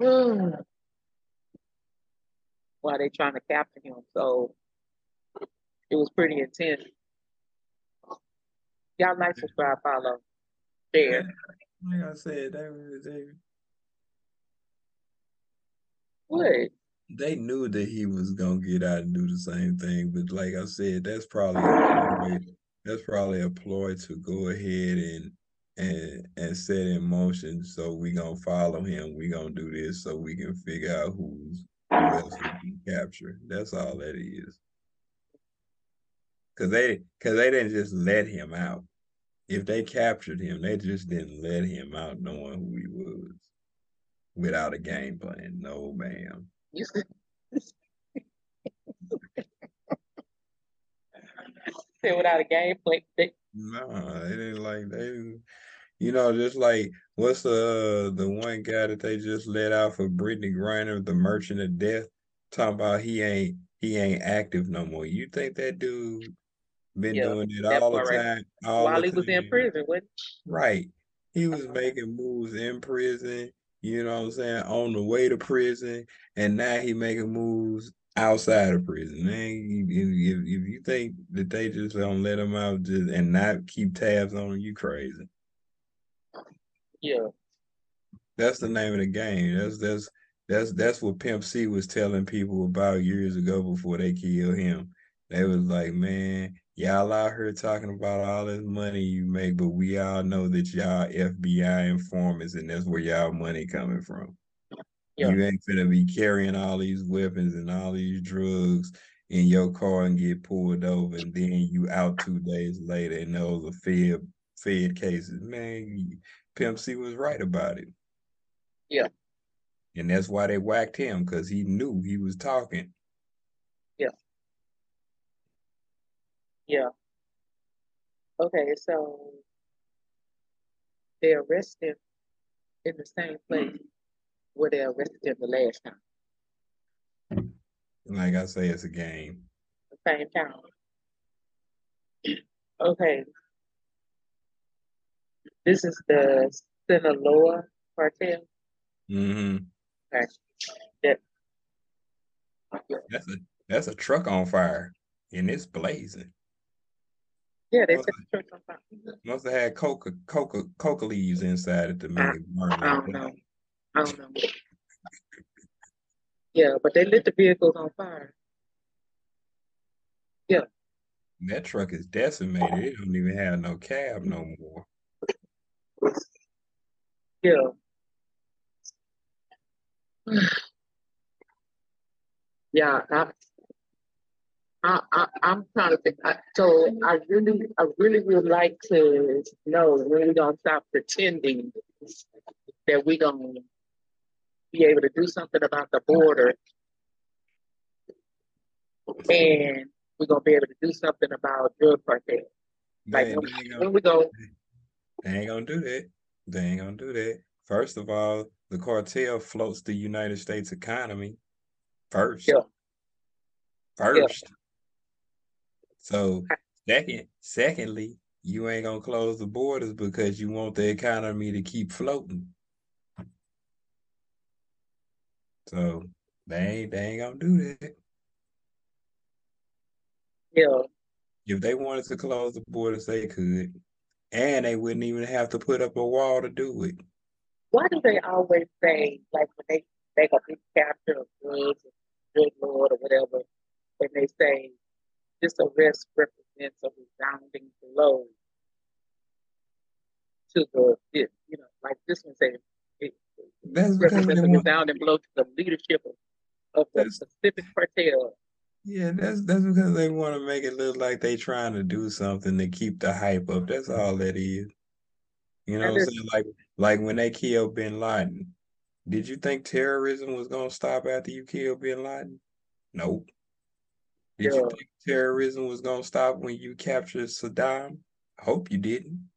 While they trying to capture him, so it was pretty intense. Y'all like, subscribe, follow, share. Like I said, they they What? they knew that he was gonna get out and do the same thing, but like I said, that's probably a ploy, that's probably a ploy to go ahead and and and set in motion. So we gonna follow him. We gonna do this so we can figure out who's who else we can capture. That's all that is. Cause they cause they didn't just let him out. If they captured him, they just didn't let him out knowing who he was without a game plan. No, ma'am. You said said without a game plan. They, No, they didn't like they didn't, you know, just like what's the uh, the one guy that they just let out for Brittney Griner, the merchant of death, talking about he ain't he ain't active no more. You think that dude been Yeah, doing it all the right. time? All while the he was in time? prison, what? Right. He was uh-huh. making moves in prison, you know what I'm saying, on the way to prison, and now he making moves outside of prison. Man, if, if, if you think that they just don't let him out just and not keep tabs on him, you crazy. Yeah, That's the name of the game. That's that's that's that's what Pimp C was telling people about years ago before they killed him. They was like, man, y'all out here talking about all this money you make, but we all know that y'all FBI informants, and that's where y'all money coming from. Yeah. You ain't gonna be carrying all these weapons and all these drugs in your car and get pulled over, and then you out two days later, and those are Fed Fed cases. Man, Pimp C was right about it. Yeah. And that's why they whacked him because he knew he was talking. yeah. Yeah. Okay, so they arrested him in the same place where they arrested him the last time, Like I say, it's a game. the same town. Okay. This is the Sinaloa cartel. hmm Okay. Yeah. That's a that's a truck on fire and it's blazing. Yeah, they Must set the on fire. must have had coca coca coca leaves inside it to make it burn. I don't know. I don't know. Yeah, but they lit the vehicles on fire. Yeah. That truck is decimated. It don't even have no cab no more. Yeah. Yeah, I, I, I, I'm trying to think. I, so I really, I really would like to know when we're gonna stop pretending that we're gonna be able to do something about the border, and we're gonna be able to do something about drug cartel. Like when, when we go, they ain't gonna do that. They ain't gonna do that. First of all, the cartel floats the United States economy first. Yeah. First. So second, secondly, you ain't gonna close the borders because you want the economy to keep floating. So they ain't they ain't gonna do that. yeah, If they wanted to close the borders, they could. And they wouldn't even have to put up a wall to do it. why do they always say like when they make a big chapter of drugs, drug lord or whatever? and they say this arrest represents a resounding blow to the, you know, like this one says, it, That's represents a resounding blow to the leadership of, of the that's Pacific Cartel. Yeah, that's that's because they want to make it look like they trying to do something to keep the hype up. That's all that is. You know what I'm saying? Like like when they killed Bin Laden, did you think terrorism was gonna stop after you killed Bin Laden? Nope. Did you yeah, think terrorism was gonna stop when you captured Saddam? I hope you didn't.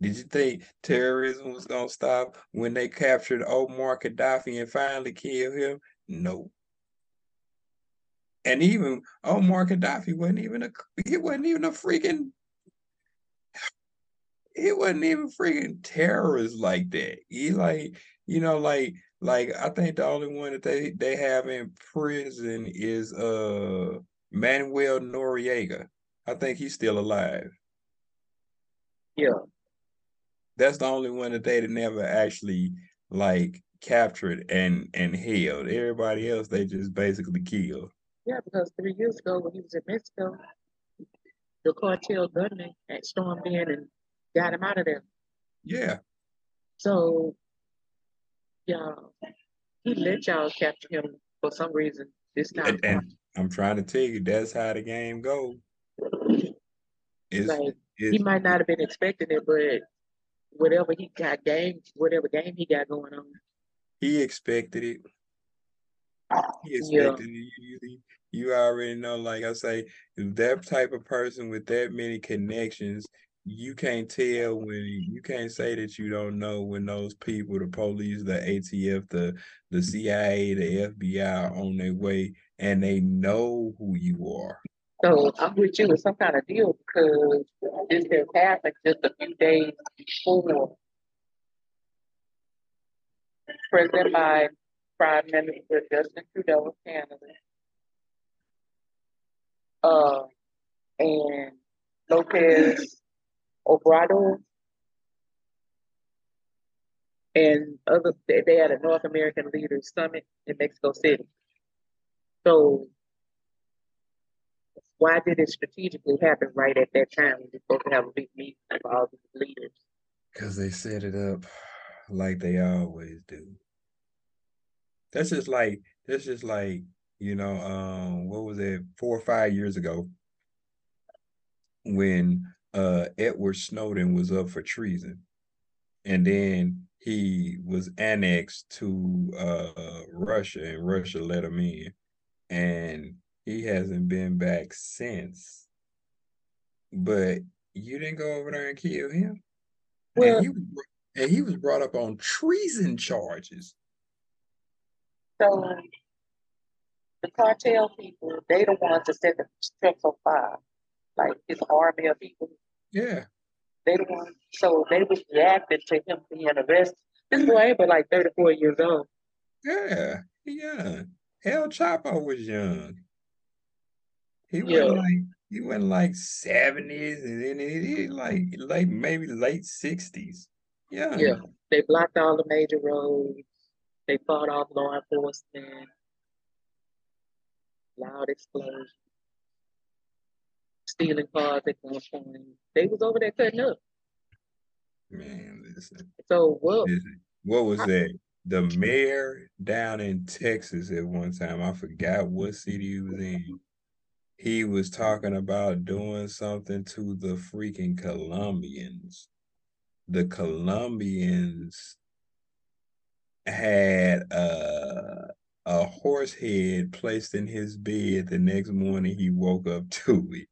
Did you think terrorism was gonna stop when they captured Omar Gaddafi and finally killed him? No. And even Omar Gaddafi wasn't even a he wasn't even a freaking he wasn't even freaking terrorist like that. He like, you know, like like I think the only one that they they have in prison is uh Manuel Noriega. I think he's still alive. yeah. That's the only one that they never actually like captured and and held. Everybody else they just basically killed. Yeah, because three years ago when he was in Mexico, the cartel gunman had stormed in and got him out of there. Yeah. So, yeah, he let y'all capture him for some reason this time. And, and I'm trying to tell you that's how the game goes. It's Like he might not have been expecting it, but whatever he got game, whatever game he got going on, he expected it. He yeah, expected. You, you, you already know, like I say, that type of person with that many connections, you can't tell when you can't say that you don't know when those people, the police, the ATF, the the CIA, the FBI are on their way and they know who you are. So I'm with you with some kind of deal because this has happened just a few days before President Biden, Prime Minister Justin Trudeau of Canada, uh, and Lopez Obrador and other they, had a North American Leaders Summit in Mexico City. So why did it strategically happen right at that time when you're supposed to have a big meeting of all these leaders? Because they set it up like they always do. That's just like that's just like, you know, um, what was it, four or five years ago when uh Edward Snowden was up for treason. And then he was annexed to uh Russia and Russia let him in. And he hasn't been back since. But you didn't go over there and kill him. And Well, he was and he was brought up on treason charges. So the cartel people, they the ones that set the trucks on fire. Like his army of people, Yeah. they the ones. So they was reacting to him being arrested. This boy ain't but like 34 years old. Yeah. yeah. El Chapo was young. He wasn't like he wasn't like 70s and then he, he like like maybe late 60s. yeah. yeah. They blocked all the major roads. They fought off law enforcement, loud explosions, stealing cars at gunpoint. They was over there cutting up. Man, listen. So what? What was I, that? The mayor down in Texas at one time, I forgot what city he was in. He was talking about doing something to the freaking Colombians. The Colombians had uh, a horse head placed in his bed. The next morning, he woke up to it.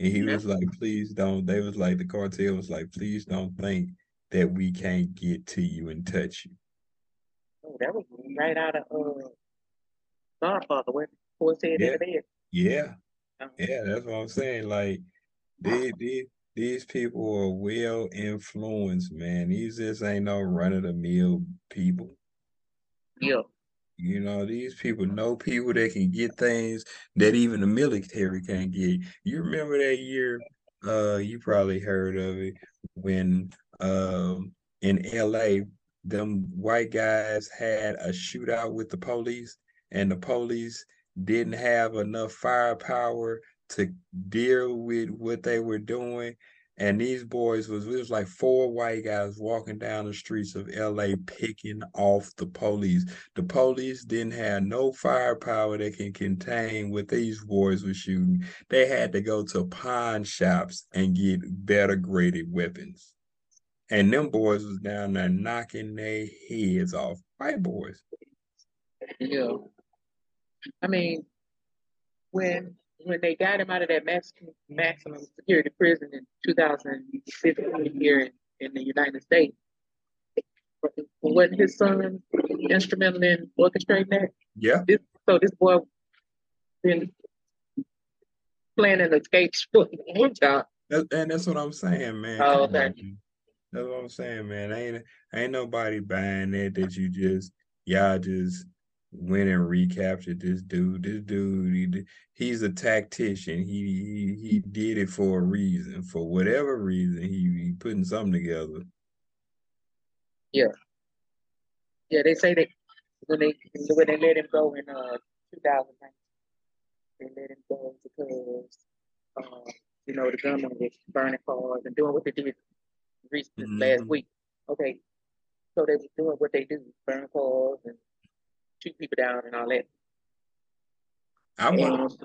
And he was like, please don't. They was like, the cartel was like, please don't think that we can't get to you and touch you. oh, that was right out of uh, Godfather, where horse head Yeah, yeah, Um, yeah. That's what I'm saying. Like, these, these, these people are well influenced, man. These just ain't no run of the mill people. Yeah, You know, these people know people that can get things that even the military can't get. You remember that year, uh, you probably heard of it when um in LA, them white guys had a shootout with the police, and the police didn't have enough firepower to deal with what they were doing. And these boys was it was like four white guys walking down the streets of LA picking off the police. The police didn't have no firepower that can contain what these boys were shooting. They had to go to pawn shops and get better graded weapons. And them boys was down there knocking their heads off. White boys. Yeah. I mean, when when they got him out of that maximum maximum security prison in 2015 here in, in the United States, wasn't his son instrumental in orchestrating that? Yeah. This, so this boy been planning escapes for a long time. That, and that's what I'm saying, man. Oh, okay. That's what I'm saying, man. Ain't ain't nobody buying it that you just y'all just went and recaptured this dude. This dude, he, he's a tactician. He, he he did it for a reason. For whatever reason, he, he putting something together. Yeah, Yeah, they say that when they when they let him go in uh 2009, they let him go because uh, you know the gunman was burning cars and doing what they did recently last Mhm. week. Okay, so they was doing what they do, burn cars and shoot people down and all that. I want.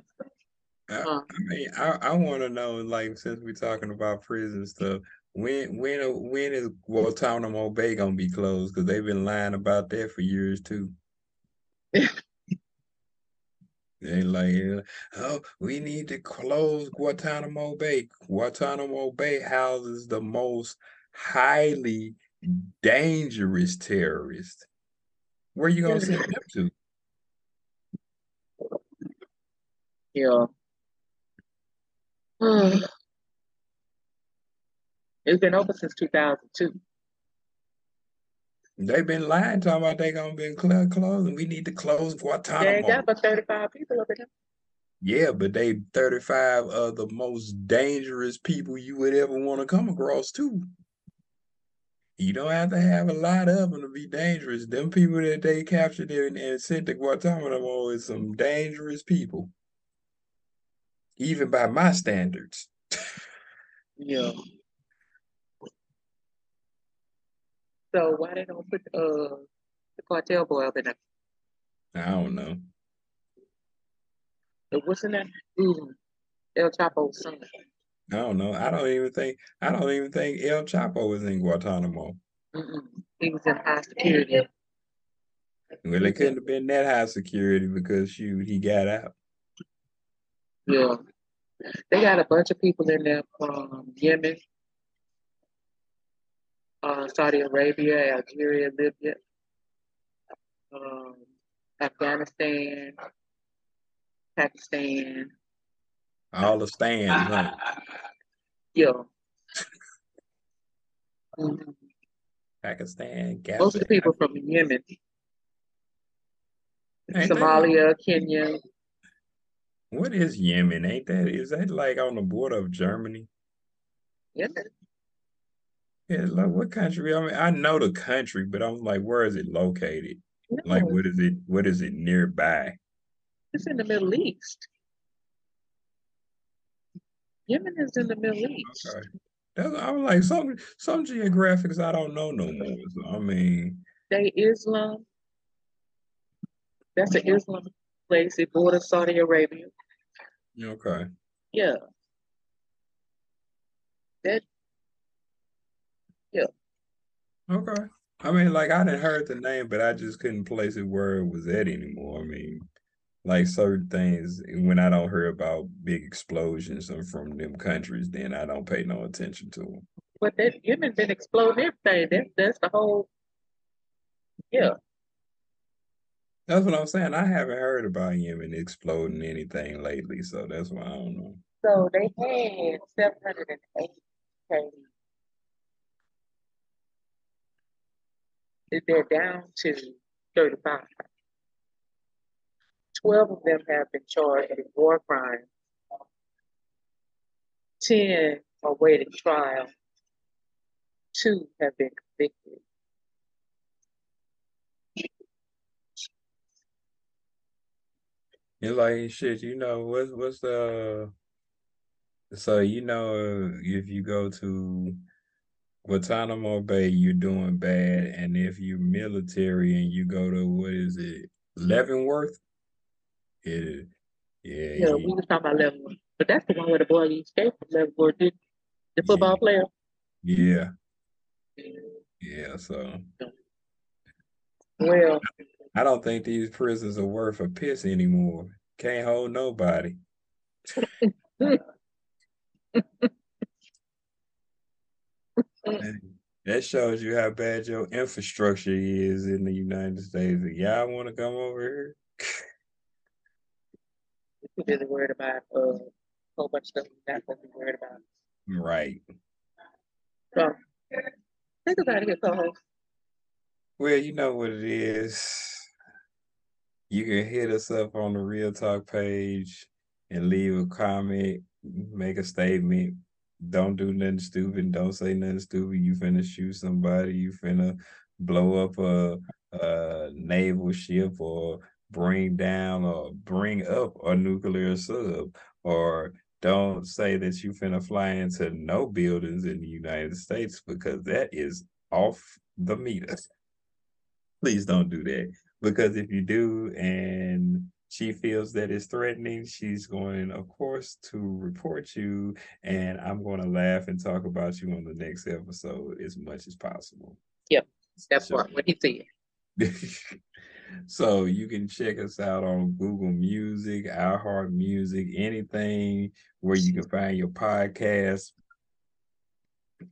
And I, uh, I mean, I, I want to know, like, since we're talking about prison stuff, when when when is Guantanamo Bay gonna be closed? Because they've been lying about that for years too. They like, oh, we need to close Guantanamo Bay. Guantanamo Bay houses the most highly dangerous terrorists. Where are you gonna send them to? yeah, it's been open since 2002. They've been lying, talking about they're gonna be cl- closed, and we need to close They Guantanamo. ain't got but 35 people over there. Yeah, but they 35 of the most dangerous people you would ever want to come across too. You don't have to have a lot of them to be dangerous. Them people that they captured and, and sent to Guantanamo is some dangerous people. Even by my standards. Yeah. So why they don't put uh the cartel boy up in there? I don't know. Uh, What's in that? Mm, El Chapo's son. I don't know. I don't even think I don't even think El Chapo was in Guantanamo. Mm-mm. He was in high security. Well, it couldn't have been that high security because shoot, he got out. Yeah. They got a bunch of people in there from Yemen, uh, Saudi Arabia, Algeria, Libya, um, Afghanistan, Pakistan. All the stands, huh? Yeah. Mhm. Pakistan, Most of the people from Yemen, Ain't that- Somalia, Kenya. What is Yemen? Ain't that is that like on the border of Germany? Yemen. Yeah, like what country? I mean, I know the country, but I'm like, where is it located? Like, what is it? What is it nearby? it's in the Middle East. Yemen is in the Middle East. Okay, that's I'm like some some geographics I don't know no more. Mm-hmm. So, I mean, They Islam. That's an Islam place. It borders Saudi Arabia. okay, Yeah. That Yeah. okay. I mean, like I didn't heard the name, but I just couldn't place it where it was at anymore. I mean, like certain things when I don't hear about big explosions and from them countries, then I don't pay no attention to them. but that Yemen been exploding everything. That that's the whole yeah. That's what I'm saying. I haven't heard about Yemen exploding anything lately, so that's why I don't know. So they had seven hundred and eighty K. They're down to thirty-five. Twelve of them have been charged with war crimes. Ten are waiting trial. Two have been convicted. It's like shit, you know, what's what's the so you know if you go to Guantanamo Bay, you're doing bad, and if you're military and you go to what is it, Leavenworth? Yeah, Yeah, we was talking about Leavenworth, but that's the one where the boy escaped from Leavenworth, did the football player. yeah, yeah. So Well, I don't think these prisons are worth a piss anymore. Can't hold nobody. That shows you how bad your infrastructure is in the United States. Y'all want to come over here, we're busy worried about uh, a whole bunch of stuff we're not supposed to be worried about. right. So, think about it, co-host. Well, you know what it is. You can hit us up on the Real Talk page and leave a comment, make a statement. Don't do nothing stupid. Don't say nothing stupid. You finna shoot somebody. You finna blow up a, a naval ship or bring down or bring up a nuclear sub. Or don't say that you're finna fly into no buildings in the United States because that is off the meter please don't do that because if you do and she feels that it's threatening she's going of course to report you and i'm going to laugh and talk about you on the next episode as much as possible That So- part, what he said. so you can check us out on Google Music, iHeart Music, anything where you can find your podcast.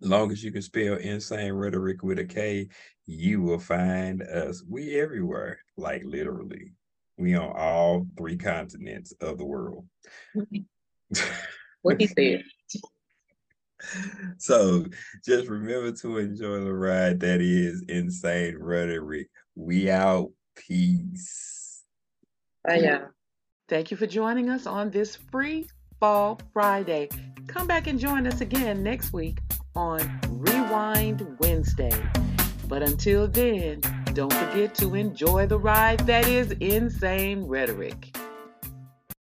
Long as you can spell insane rhetoric with a K, you will find us. We everywhere, like literally. We on all three continents of the world. What he said. so just remember to enjoy the ride that is insane rhetoric. We out. Peace. Bye, y'all. Thank you for joining us on this Free Fall Friday. Come back and join us again next week on Rewind Wednesday. But until then, don't forget to enjoy the ride that is insane rhetoric.